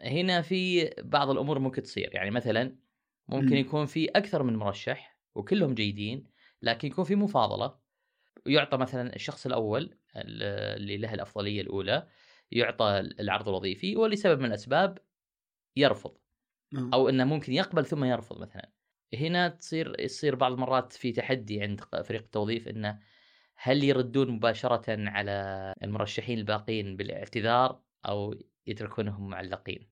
هنا في بعض الأمور ممكن تصير يعني مثلا ممكن مم. يكون في أكثر من مرشح وكلهم جيدين لكن يكون في مفاضلة يعطى مثلا الشخص الأول ال- اللي له الأفضلية الأولى يعطى العرض الوظيفي ولسبب من الأسباب يرفض آه. أو إنه ممكن يقبل ثم يرفض مثلا هنا تصير يصير بعض المرات في تحدي عند فريق التوظيف إنه هل يردون مباشرة على المرشحين الباقين بالإعتذار أو يتركونهم معلقين.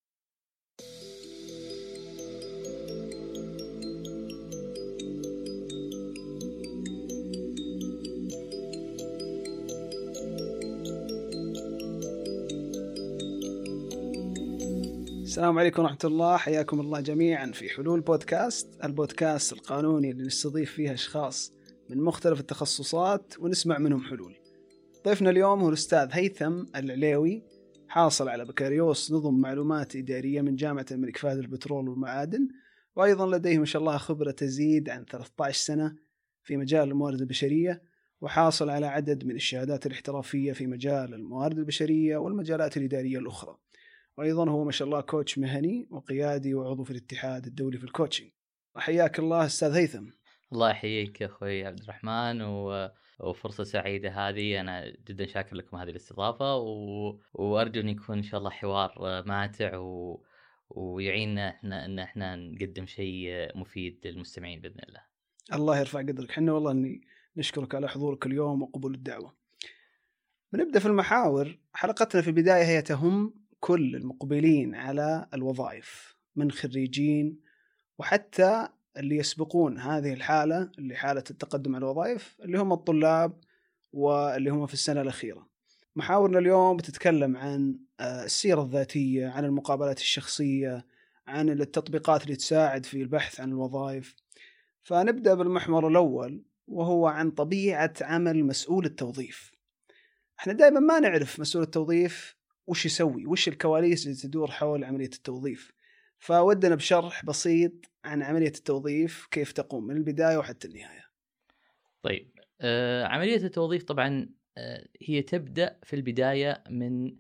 السلام عليكم ورحمة الله حياكم الله جميعا في حلول بودكاست البودكاست القانوني اللي نستضيف فيه أشخاص من مختلف التخصصات ونسمع منهم حلول. ضيفنا اليوم هو الأستاذ هيثم العليوي حاصل على بكالوريوس نظم معلومات إدارية من جامعة الملك فهد للبترول والمعادن وأيضا لديه ما شاء الله خبرة تزيد عن 13 سنة في مجال الموارد البشرية وحاصل على عدد من الشهادات الاحترافية في مجال الموارد البشرية والمجالات الإدارية الأخرى. وأيضا هو ما شاء الله coach مهني وقيادي وعضو في الاتحاد الدولي في ال coaching. حياك الله أستاذ هيثم. الله يحييك يا أخوي عبد الرحمن و... وفرصة سعيدة هذه أنا جدا شاكر لكم هذه الاستضافة و... وأرجو أن يكون إن شاء الله حوار ماتع و... ويعيننا إحنا إن إحنا نقدم شيء مفيد للمستمعين بإذن الله. الله يرفع قدرك، إحنا والله إني نشكرك على حضورك اليوم وقبول الدعوة. بنبدأ في المحاور، حلقتنا في البداية هي تهم كل المقبلين على الوظائف من خريجين وحتى اللي يسبقون هذه الحالة اللي حالة التقدم على الوظائف اللي هم الطلاب واللي هم في السنة الأخيرة. محاورنا اليوم بتتكلم عن السيرة الذاتية عن المقابلات الشخصية عن التطبيقات اللي تساعد في البحث عن الوظائف. فنبدأ بالمحور الأول وهو عن طبيعة عمل مسؤول التوظيف. إحنا دائما ما نعرف مسؤول التوظيف وش يسوي وش الكواليس اللي تدور حول عملية التوظيف. فودنا بشرح بسيط عن عملية التوظيف كيف تقوم من البداية وحتى النهاية طيب آه عملية التوظيف طبعا آه هي تبدأ في البداية من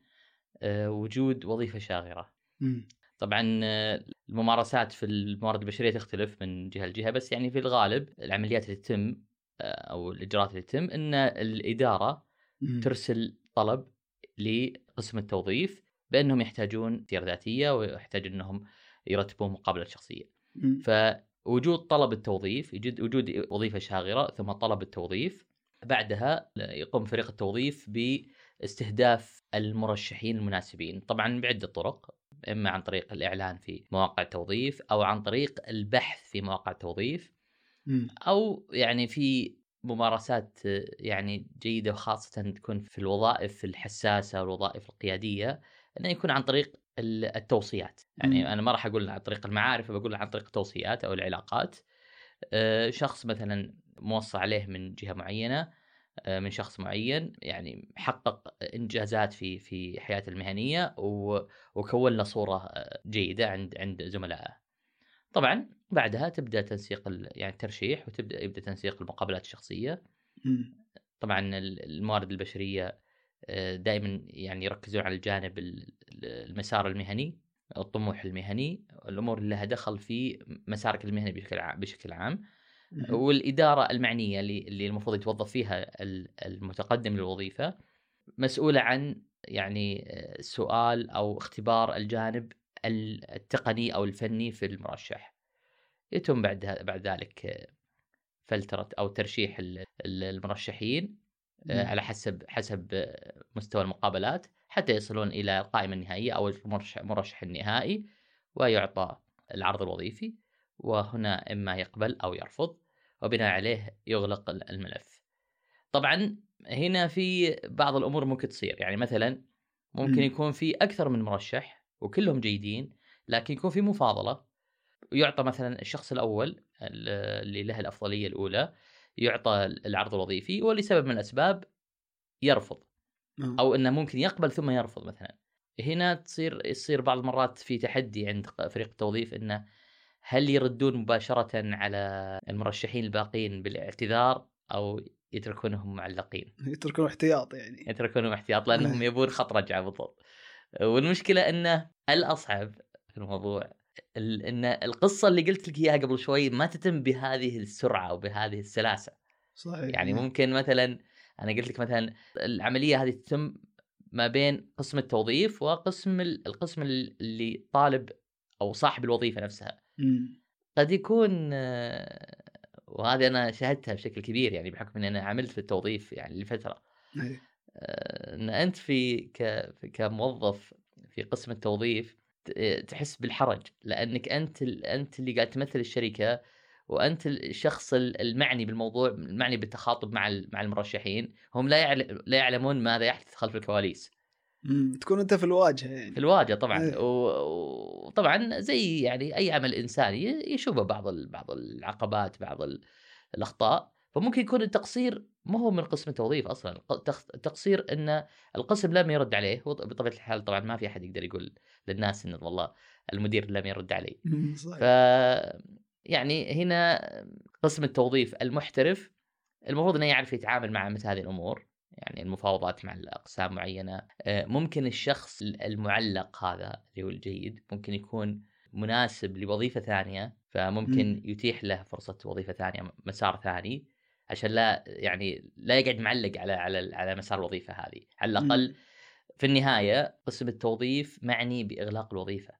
آه وجود وظيفة شاغرة م. طبعا آه الممارسات في الموارد البشرية تختلف من جهة لجهة بس يعني في الغالب العمليات اللي تتم أو الإجراءات اللي تتم أن الإدارة م. ترسل طلب لقسم التوظيف بأنهم يحتاجون سيره ذاتية ويحتاج إنهم يرتبون مقابلة شخصية. فوجود طلب التوظيف يجد وجود وظيفة شاغرة ثم طلب التوظيف بعدها يقوم فريق التوظيف باستهداف المرشحين المناسبين طبعا بعدة طرق إما عن طريق الإعلان في مواقع التوظيف أو عن طريق البحث في مواقع التوظيف. أو يعني في ممارسات يعني جيدة وخاصة تكون في الوظائف الحساسة والوظائف القيادية إنه يكون عن طريق التوصيات يعني مم. أنا ما راح أقول عن طريق المعارف بقول عن طريق التوصيات أو العلاقات أه، شخص مثلا موصى عليه من جهة معينة أه، من شخص معين يعني حقق إنجازات في في حياته المهنية وكون له صورة أه، جيدة عند عند زملائه. طبعا بعدها تبدأ تنسيق يعني الترشيح وتبدأ يبدأ تنسيق المقابلات الشخصية م. طبعا ال- الموارد البشرية دائما يعني يركزون على الجانب ال- ال- المسار المهني الطموح المهني الأمور اللي لها دخل في مسارك المهني بشكل عام بشكل عام. والإدارة المعنية اللي اللي المفروض يتوظف فيها ال- المتقدم للوظيفة مسؤولة عن يعني سؤال أو اختبار الجانب التقني أو الفني في المرشح يتم بعدها بعد ذلك فلترة أو ترشيح ال- ال- المرشحين آه،. على حسب حسب مستوى المقابلات حتى يصلون إلى القائمه النهائية أو المرشح النهائي ويعطى العرض الوظيفي وهنا إما يقبل أو يرفض وبناء عليه يغلق ال- الملف. طبعا هنا في بعض الأمور ممكن تصير يعني مثلا ممكن مم. يكون في أكثر من مرشح وكلهم جيدين لكن يكون في مفاضلة يعطى مثلا الشخص الأول ال- اللي له الأفضلية الأولى يعطى العرض الوظيفي ولسبب من الأسباب يرفض. آه. أو إنه ممكن يقبل ثم يرفض مثلا. هنا تصير يصير بعض المرات في تحدي عند فريق التوظيف إنه هل يردون مباشرة على المرشحين الباقين بالاعتذار أو يتركونهم معلقين يتركون احتياط يعني. يتركونهم احتياط لأنهم يبون خط رجعة بالضبط. والمشكلة إنه الأصعب في الموضوع ال- إن القصة اللي قلت لك إياها قبل شوي ما تتم بهذه السرعة وبهذه السلاسة صحيح يعني إيه. ممكن مثلا أنا قلت لك مثلا العملية هذه تتم ما بين قسم التوظيف وقسم ال- القسم اللي طالب أو صاحب الوظيفة نفسها مم. قد يكون وهذه أنا شاهدتها بشكل كبير يعني بحكم إني أنا عملت في التوظيف يعني لفترة إيه. آه، إن أنت في ك كموظف في قسم التوظيف تحس بالحرج لأنك أنت أنت اللي قاعد تمثل الشركة وأنت الشخص ال- المعني بالموضوع المعني بالتخاطب مع مع المرشحين هم لا لا يعلمون ماذا يحدث خلف الكواليس. تكون أنت في الواجهة يعني في الواجهة طبعا إيه. وطبعا زي يعني أي عمل إنساني يشوفه بعض بعض العقبات بعض ال- الأخطاء فممكن يكون التقصير ما هو من قسم التوظيف أصلا. التقصير إن القسم لم يرد عليه. وبطبيعه الحال طبعا ما في أحد يقدر يقول للناس إن والله المدير لم يرد علي. صحيح. ف يعني هنا قسم التوظيف المحترف المفروض إنه يعرف يتعامل مع مثل هذه الأمور. يعني المفاوضات مع الأقسام معينة. آه، ممكن الشخص المعلق هذا اللي هو الجيد ممكن يكون مناسب لوظيفة ثانية. فممكن مم. يتيح له فرصة وظيفة ثانية مسار ثاني. عشان لا يعني لا يقعد معلق على على على مسار الوظيفة هذه على الأقل. في النهاية قسم التوظيف معني بإغلاق الوظيفة.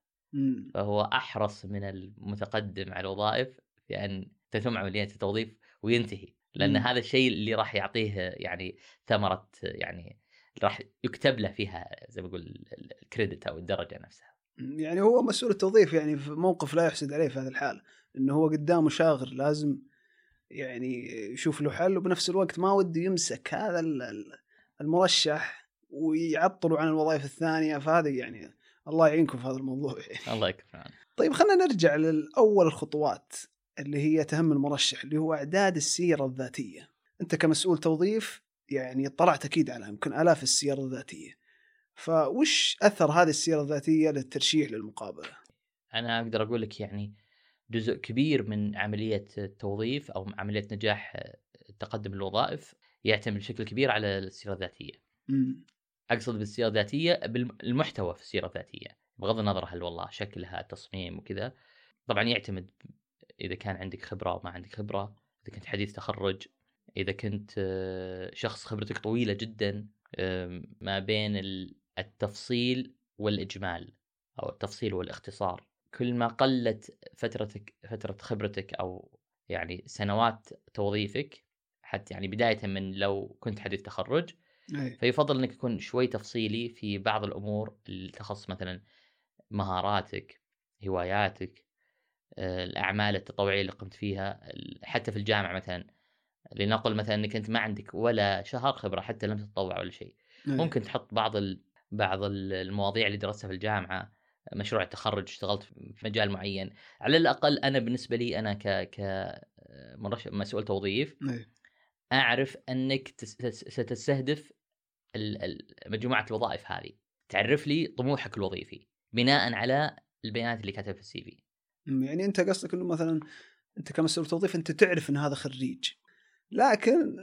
فهو أحرص من المتقدم على الوظائف في أن تتم عمليه التوظيف وينتهي لأن. هذا الشيء اللي راح يعطيه يعني ثمرة يعني راح يكتب له فيها زي ما يقول الكريدت أو الدرجة نفسها يعني هو مسؤول التوظيف يعني في موقف لا يحسد عليه في هذه الحاله إنه هو قدامه شاغر لازم يعني يشوف له حل وبنفس الوقت ما وده يمسك هذا ال- ال- المرشح ويعطلوا عن الوظائف الثانية. فهذا يعني الله يعينكم في هذا الموضوع. يعني. الله يكفي طيب خلينا نرجع لأول الخطوات اللي هي تهم المرشح اللي هو إعداد السيرة الذاتية. أنت كمسؤول توظيف يعني اطلعت أكيد على يمكن آلاف السير الذاتية. فوش أثر هذه السيرة الذاتية للترشيح للمقابلة؟ أنا أقدر أقول لك يعني جزء كبير من عملية التوظيف أو عملية نجاح تقدم الوظائف يعتمد بشكل كبير على السيرة الذاتية. مم. أقصد بالسيرة الذاتية بالمحتوى في السيرة الذاتية بغض النظر هل والله شكلها تصميم وكذا. طبعا يعتمد إذا كان عندك خبرة أو ما عندك خبرة إذا كنت حديث تخرج إذا كنت آه، شخص خبرتك طويلة جدا ما بين ال- التفصيل والإجمال أو التفصيل والإختصار. كل ما قلت فترتك فترة خبرتك أو يعني سنوات توظيفك حتى يعني بداية من لو كنت حديث تخرج أي. فيفضل إنك تكون شوي تفصيلي في بعض الأمور اللي تخص مثلا مهاراتك هواياتك آه، الأعمال التطوعية اللي قمت فيها حتى في الجامعة مثلا لنقل مثلا إنك أنت ما عندك ولا شهر خبرة حتى لم تتطوع ولا شيء. ممكن تحط بعض ال... بعض ال- المواضيع اللي درستها في الجامعة مشروع التخرج اشتغلت في مجال معين على الأقل أنا بالنسبة لي أنا ك ك. مسؤول توظيف أي. أعرف أنك تس- تس- ستستهدف مجموعة الوظائف هذه تعرف لي طموحك الوظيفي بناء على البيانات اللي كاتبها في السي في. يعني أنت قصدك أنه مثلا أنت كمسؤول توظيف أنت تعرف أن هذا خريج لكن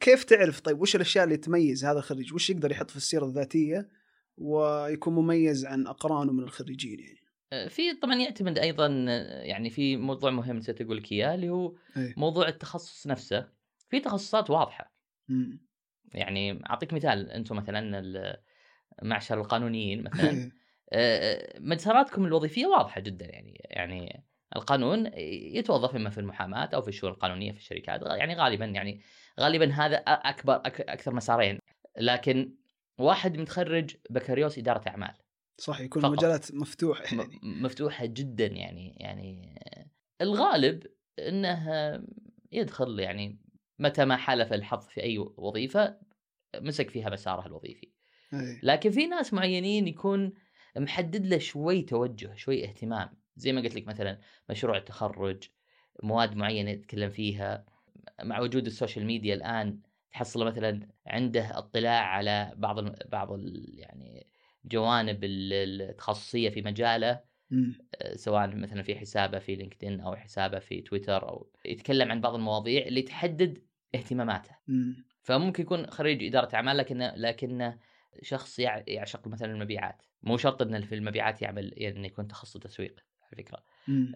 كيف تعرف طيب وش الأشياء اللي تميز هذا الخريج وش يقدر يحط في السيرة الذاتية ويكون مميز عن أقرانه من الخريجين يعني. أه، في طبعا يعتمد أيضا يعني في موضوع مهم نسيت أقول لك إياه اللي هو أي. موضوع التخصص نفسه. في تخصصات واضحة. مم. يعني أعطيك مثال أنتم مثلا معشر القانونيين مثلا. أه، مساراتكم الوظيفية واضحة جدا يعني. يعني القانون يتوظف إما في المحاماة أو في الشؤون القانونية في الشركات يعني غالبا يعني غالبا هذا أكبر أك- أكثر مسارين. لكن واحد متخرج بكالوريوس إدارة أعمال صح يكون فقط. المجالات مفتوحة يعني. م- مفتوحة جدا يعني يعني الغالب إنه يدخل يعني متى ما حالف الحظ في أي وظيفة مسك فيها مساره الوظيفي أي. لكن في ناس معينين يكون محدد له شوي توجه شوي اهتمام زي ما قلت لك مثلا مشروع التخرج مواد معينة يتكلم فيها مع وجود ال social media الآن تحصل مثلا عنده اطلاع على بعض الم- بعض ال- يعني جوانب ال- التخصصية في مجاله مم. سواء مثلا في حسابه في لينكدين أو حسابه في تويتر أو يتكلم عن بعض المواضيع اللي تحدد اهتماماته مم. فممكن يكون خريج إدارة أعمال لكنه لكنه شخص يع- يعشق مثلا المبيعات مو شرط ان في المبيعات يعمل يعني إنه يكون تخصص تسويق على فكرة.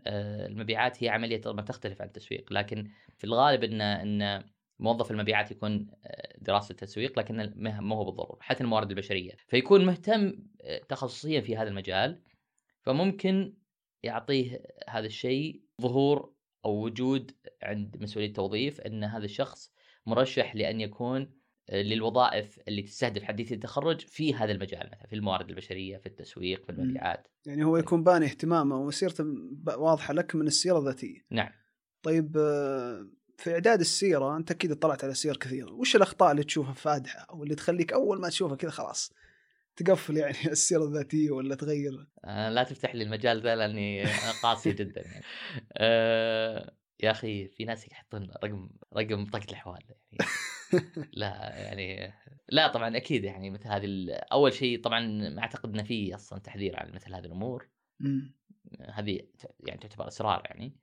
آه، المبيعات هي عملية طبعا تختلف عن التسويق لكن في الغالب إن إن موظف المبيعات يكون آه، دراسة التسويق لكن ما هو بالضرورة حتى الموارد البشرية. فيكون مهتم آه، تخصصيا في هذا المجال فممكن يعطيه هذا الشيء ظهور أو وجود عند مسؤولي التوظيف إن هذا الشخص مرشح لأن يكون آه، للوظائف اللي تستهدف حديثي التخرج في هذا المجال مثلا في الموارد البشرية في التسويق في. المبيعات. يعني هو يكون باني اهتمامه ومسيرته ب- واضحة لك من السيرة الذاتية. نعم. طيب في إعداد السيرة أنت أكيد اطلعت على سير كثيره وش الأخطاء اللي تشوفها فادحة أو اللي تخليك أول ما تشوفها كذا خلاص تقفل يعني السيرة الذاتية ولا تغير؟ لا تفتح لي المجال ذا لأني قاسي جدا يعني. آه، يا أخي في ناس يحطون رقم رقم بطاقه الاحوال يعني. لا يعني لا طبعا أكيد يعني مثل هذه أول شيء طبعا ما أعتقد ان في أصلا تحذير عن مثل هذه الأمور. هذه يعني تعتبر اسرار يعني.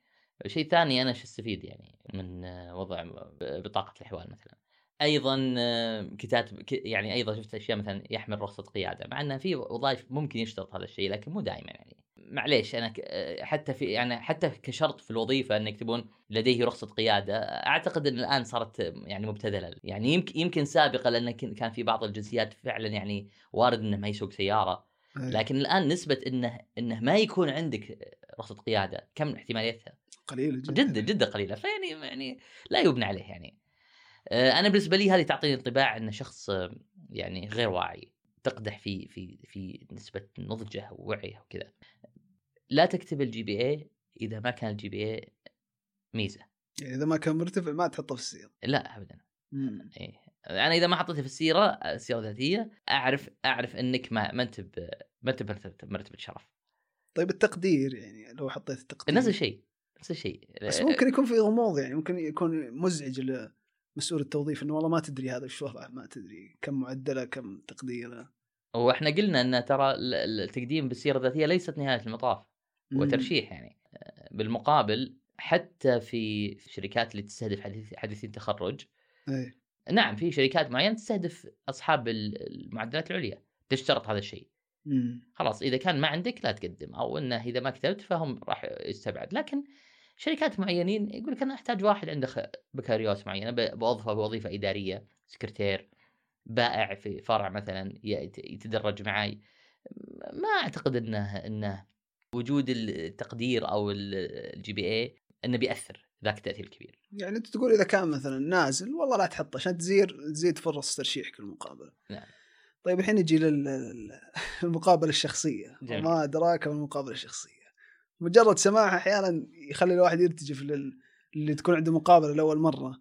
شيء ثاني أنا شو استفيد يعني من وضع بطاقة الاحوال مثلا أيضا آه، كتاب يعني أيضا شفت أشياء مثلا يحمل رخصة قيادة مع انه في وظائف ممكن يشترط هذا الشيء لكن مو دائما يعني معليش أنا آه، حتى في يعني حتى كشرط في الوظيفة ان يكتبون لديه رخصة قيادة أعتقد إن الآن صارت يعني مبتذلة يعني يمكن يمكن سابقا لأن كان في بعض الجنسيات فعلا يعني وارد إنه ما يسوق سيارة أي. لكن الآن نسبة إنه إنه ما يكون عندك رخصة قيادة كم احتماليتها؟ قليلة جدا جدا جدا قليلة فيعني يعني لا يبنى عليه يعني. آه، أنا بالنسبة لي هذه تعطيني انطباع انه شخص يعني غير واعي تقدح في في في نسبة نضجه ووعيه وكذا. لا تكتب ال GPA إذا ما كان ال GPA ميزة. يعني إذا ما كان مرتفع ما تحطه في السيره لا ابدا. إيه. أنا إذا ما حطيته في السيره السيره الذاتيه أعرف أعرف إنك ما ما أنت ما أنت مرتبه شرف. طيب التقدير يعني لو حطيت التقدير نفس الشيء نفس الشيء بس ممكن يكون في غموض يعني ممكن يكون مزعج لمسؤول التوظيف إنه والله ما تدري هذا وش وضعه ما تدري كم معدله كم تقديره. وإحنا قلنا إن ترى ال- ال- التقديم بالسيرة الذاتية ليست نهاية المطاف هو مم. ترشيح يعني. بالمقابل حتى في الشركات اللي تستهدف حديث حديثي التخرج إيه نعم في شركات معينة تستهدف أصحاب ال- المعدلات العليا تشترط هذا الشيء. مم. خلاص إذا كان ما عندك لا تقدم أو إنه إذا ما كتبت فهم راح يستبعد. لكن شركات معينين يقول لك أنا أحتاج واحد عنده بكالوريوس معينة بوظفه بوظيفة إدارية سكرتير بائع في فرع مثلا يت- يتدرج معي ما أعتقد إنه إنه وجود التقدير أو ال GPA إنه بيأثر ذاك التأثير الكبير. يعني أنت تقول إذا كان مثلا نازل والله لا تحطه عشان تزير تزيد فرص ترشيحك في المقابلة. نعم. طيب الحين نجي للمقابله الشخصية. جميل. وما أدراك ما المقابلة الشخصية. مجرد سماعها أحيانا يخلي الواحد يرتجف لل... اللي تكون عنده مقابلة لأول مرة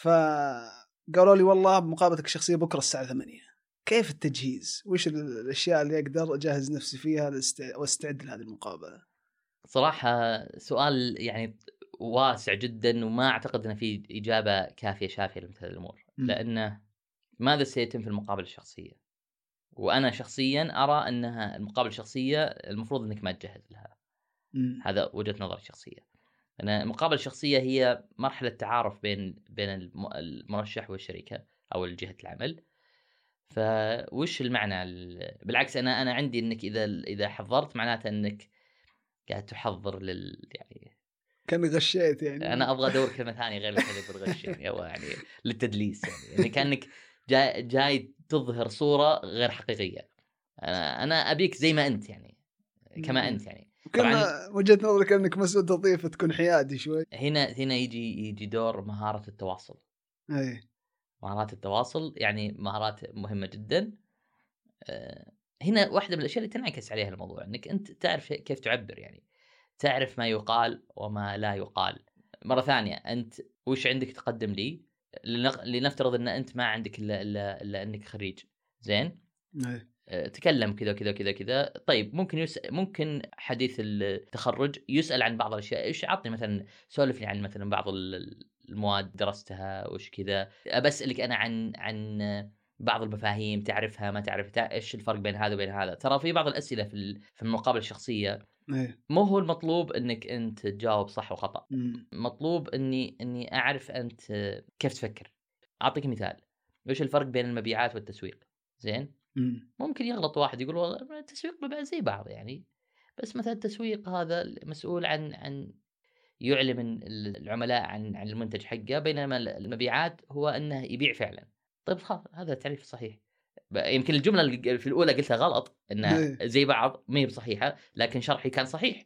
فقالوا لي والله مقابلتك الشخصية بكرة الساعة 8 كيف التجهيز؟ وش ال- الأشياء اللي أقدر أجهز نفسي فيها واستعد لهذه المقابلة؟ صراحة سؤال يعني واسع جدا وما أعتقد ان في إجابة كافية شافية لمثل الأمور. لأنه ماذا سيتم في المقابلة الشخصية؟ وأنا شخصيا أرى أنها المقابلة الشخصية المفروض إنك ما تجهز لها مم. هذا وجهة نظري الشخصيه أنا المقابله الشخصيه هي مرحلة تعارف بين بين الم- المرشح والشركة أو جهة العمل. فوش المعنى ال- بالعكس أنا أنا عندي إنك إذا إذا حضرت معناته إنك قاعد تحضر لل يعني كان غشيت يعني. أنا أبغى أدور كلمة ثانية غير كذا بالغش يعني أو يعني للتدليس يعني. يعني كأنك جاي جاي تظهر صورة غير حقيقية. أنا أنا أبيك زي ما أنت يعني. كما. أنت يعني. كنا وجهة نظرك إنك مسؤول تضيف تكون حيادي شوي. هنا هنا يجي يجي دور مهاره التواصل. اي مهارات التواصل يعني مهارات مهمة جدا. آه، هنا واحدة من الأشياء اللي تنعكس عليها الموضوع إنك أنت تعرف كيف تعبر يعني. تعرف ما يقال وما لا يقال. مرة ثانية أنت وش عندك تقدم لي؟ لنفترض إن أنت ما عندك إلا إلا, إلا إنك خريج. زين؟ اي آه، تكلم كذا كذا كذا كذا. طيب ممكن يس... ممكن حديث التخرج يسأل عن بعض الأشياء. إيش عطني مثلا سولف لي عن مثلا بعض ال- المواد درستها وش كذا. بسالك أنا عن عن بعض المفاهيم تعرفها ما تعرف تع- إيش الفرق بين هذا وبين هذا. ترى في بعض الأسئلة في في المقابلة الشخصية اي مو هو المطلوب إنك أنت تجاوب صح وخطأ. مطلوب إني إني أعرف أنت كيف تفكر. أعطيك مثال. وش الفرق بين المبيعات والتسويق؟ زين. ممكن يغلط واحد يقول والله التسويق زي بعض يعني بس مثلا التسويق هذا مسؤول عن عن يعلم العملاء عن عن المنتج حقه بينما المبيعات هو إنه يبيع فعلا. طيب خلاص هذا التعريف صحيح. يمكن الجملة اللي في الأولى قلتها غلط انها إيه. زي بعض ما هي بصحيحة لكن شرحي كان صحيح.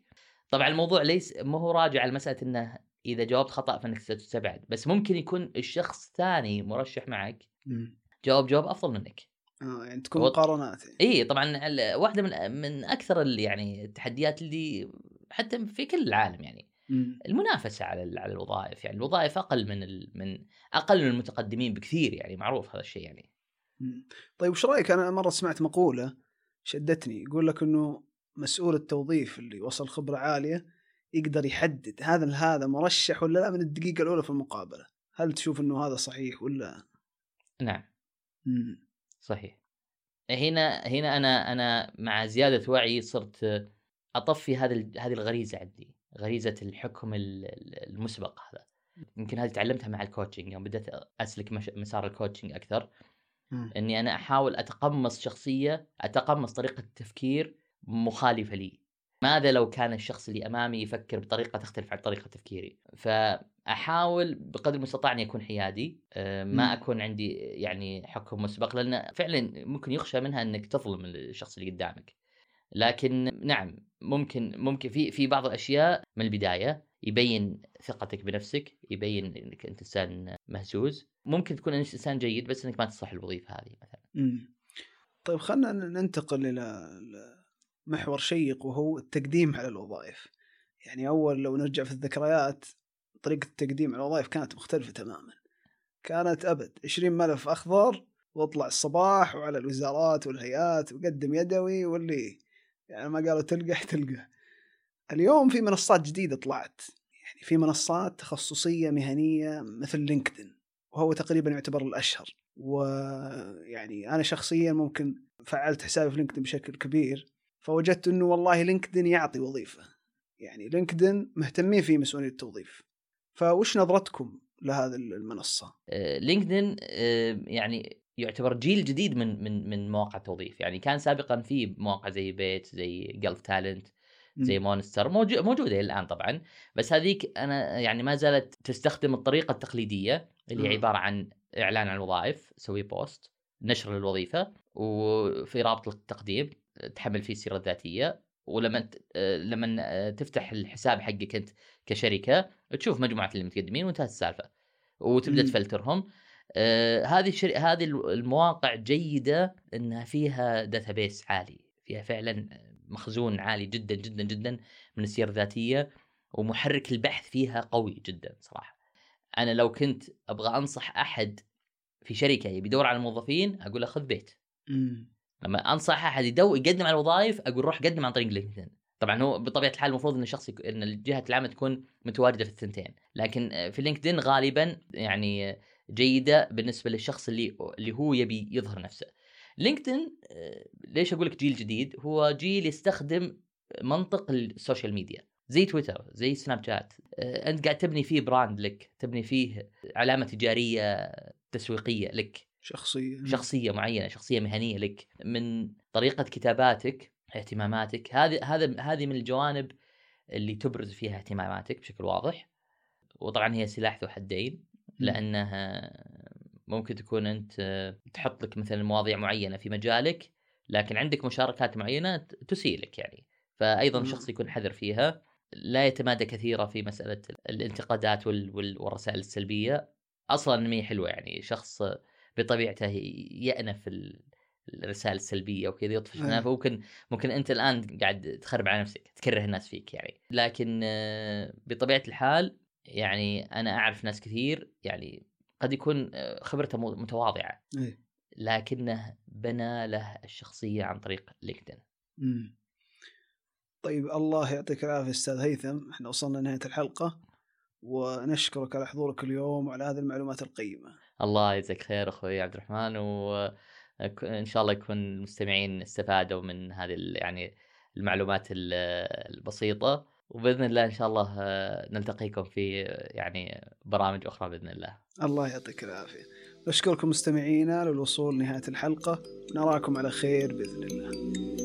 طبعا الموضوع ليس ما هو راجع لمساله إنه إذا جاوبت خطأ فإنك ستستبعد بس ممكن يكون الشخص الثاني مرشح معك مم. جاوب جواب أفضل منك. آه يعني تكون مقارنات اي طبعا واحدة من من أكثر يعني التحديات اللي حتى في كل العالم يعني مم. المنافسة على على الوظائف يعني. الوظائف أقل من ال من أقل من المتقدمين بكثير يعني. معروف هذا الشيء يعني. مم. طيب وش رأيك؟ أنا مرة سمعت مقولة شدتني يقول لك إنه مسؤول التوظيف اللي وصل خبرة عالية يقدر يحدد هذا هذا مرشح ولا لا من الدقيقة الأولى في المقابلة. هل تشوف إنه هذا صحيح ولا؟ نعم. مم. صحيح. هنا هنا أنا أنا مع زيادة وعي صرت أطفي هذه ال- هذه الغريزة عندي غريزة الحكم ال- ال- المسبق هذا. يمكن هذه تعلمتها مع ال coaching يوم بدأت أسلك مسار ال coaching أكثر. مم. إني أنا أحاول أتقمص شخصية أتقمص طريقة تفكير مخالفة لي. ماذا لو كان الشخص اللي أمامي يفكر بطريقة تختلف عن طريقة تفكيري فأحاول بقدر المستطاع اني اكون حيادي أه، ما. أكون عندي يعني حكم مسبق لأن فعلا ممكن يخشى منها أنك تظلم الشخص اللي قدامك لكن نعم ممكن ممكن في في بعض الأشياء من البداية يبين ثقتك بنفسك يبين إنك أنت إنسان مهزوز ممكن تكون انت إنسان جيد بس إنك ما تصلح الوظيفة هذه مثلا. طيب خلينا ننتقل إلى محور شيق وهو التقديم على الوظائف. يعني أول لو نرجع في الذكريات طريقة التقديم على الوظائف كانت مختلفة تماما. كانت أبد 20 ملف أخضر واطلع الصباح وعلى الوزارات والهيئات وقدم يدوي واللي يعني ما قالوا تلقح تلقى. اليوم في منصات جديدة طلعت. يعني في منصات تخصصية مهنية مثل لينكدين وهو تقريبا يعتبر الأشهر. ويعني أنا شخصيا ممكن فعلت حسابي في LinkedIn بشكل كبير. فوجدت إنه والله LinkedIn يعطي وظيفة. يعني LinkedIn مهتمين في مسؤولية التوظيف. فوش نظرتكم لهذه المنصة؟ آه، LinkedIn آه، يعني يعتبر جيل جديد من من من مواقع التوظيف. يعني كان سابقا في مواقع زي بيت زي GulfTalent زي Monster موجو- موجودة الآن طبعا. بس هذيك أنا يعني ما زالت تستخدم الطريقة التقليدية اللي هي. عبارة عن إعلان عن الوظائف سوي post نشر للوظيفه وفي رابط التقديم. تحمل فيه السيرة الذاتية ولما آه، لما آه، تفتح الحساب حقك أنت كشركة تشوف مجموعة اللي متقدمين وانتهت السالفة وتبدأ. تفلترهم آه، هذه الشر... هذه المواقع جيدة إنها فيها database عالي فيها فعلا مخزون عالي جدا جدا جدا من السير الذاتية ومحرك البحث فيها قوي جدا صراحة أنا لو كنت أبغى أنصح أحد في شركة يبي يدور على موظفين أقول له خذ بيت مم. لما أنصح أحد يدو يقدم على الوظائف أقول روح قدم عن طريق LinkedIn. طبعا هو بطبيعة الحال المفروض ان الشخص. إن الجهه العامه تكون متواجدة في الثنتين. لكن في LinkedIn غالبا يعني جيدة بالنسبة للشخص اللي اللي هو يبي يظهر نفسه. LinkedIn آه، ليش أقول لك جيل جديد؟ هو جيل يستخدم منطق ال social media. زي تويتر زي سناب شات. آه، أنت قاعد تبني فيه brand لك تبني فيه علامة تجارية تسويقية لك. شخصية. شخصية معينة شخصية مهنية لك من طريقة كتاباتك اهتماماتك. هذه هذا هذه من الجوانب اللي تبرز فيها اهتماماتك بشكل واضح. وطبعا هي سلاح ذو حدين لأنها ممكن تكون أنت تحط لك مثلا مواضيع معينة في مجالك لكن عندك مشاركات معينة تسيلك يعني. فايضا. الشخص يكون حذر فيها. لا يتمادى كثيرا في مسألة الانتقادات وال- وال- والرسائل السلبية. أصلا ما هي حلوة يعني شخص بطبيعته يأنف ال- الرسائل السلبية وكذا يطفش منها أيوة. فممكن ممكن أنت الآن قاعد تخرب على نفسك تكره الناس فيك يعني. لكن آه، بطبيعة الحال يعني أنا أعرف ناس كثير يعني قد يكون آه، خبرته متواضعة. إيه. لكنه بنى له الشخصية عن طريق لينكدين. طيب الله يعطيك العافية أستاذ هيثم. إحنا وصلنا لنهاية الحلقة. ونشكرك على حضورك اليوم وعلى هذه المعلومات القيمة. الله يجزاك خير أخوي عبد الرحمن وان شاء الله يكون المستمعين استفادوا من هذه يعني المعلومات ال- البسيطة وبإذن الله إن شاء الله نلتقيكم في يعني برامج أخرى بإذن الله. الله يعطيك العافية. نشكركم مستمعينا للوصول لنهاية الحلقة نراكم على خير بإذن الله.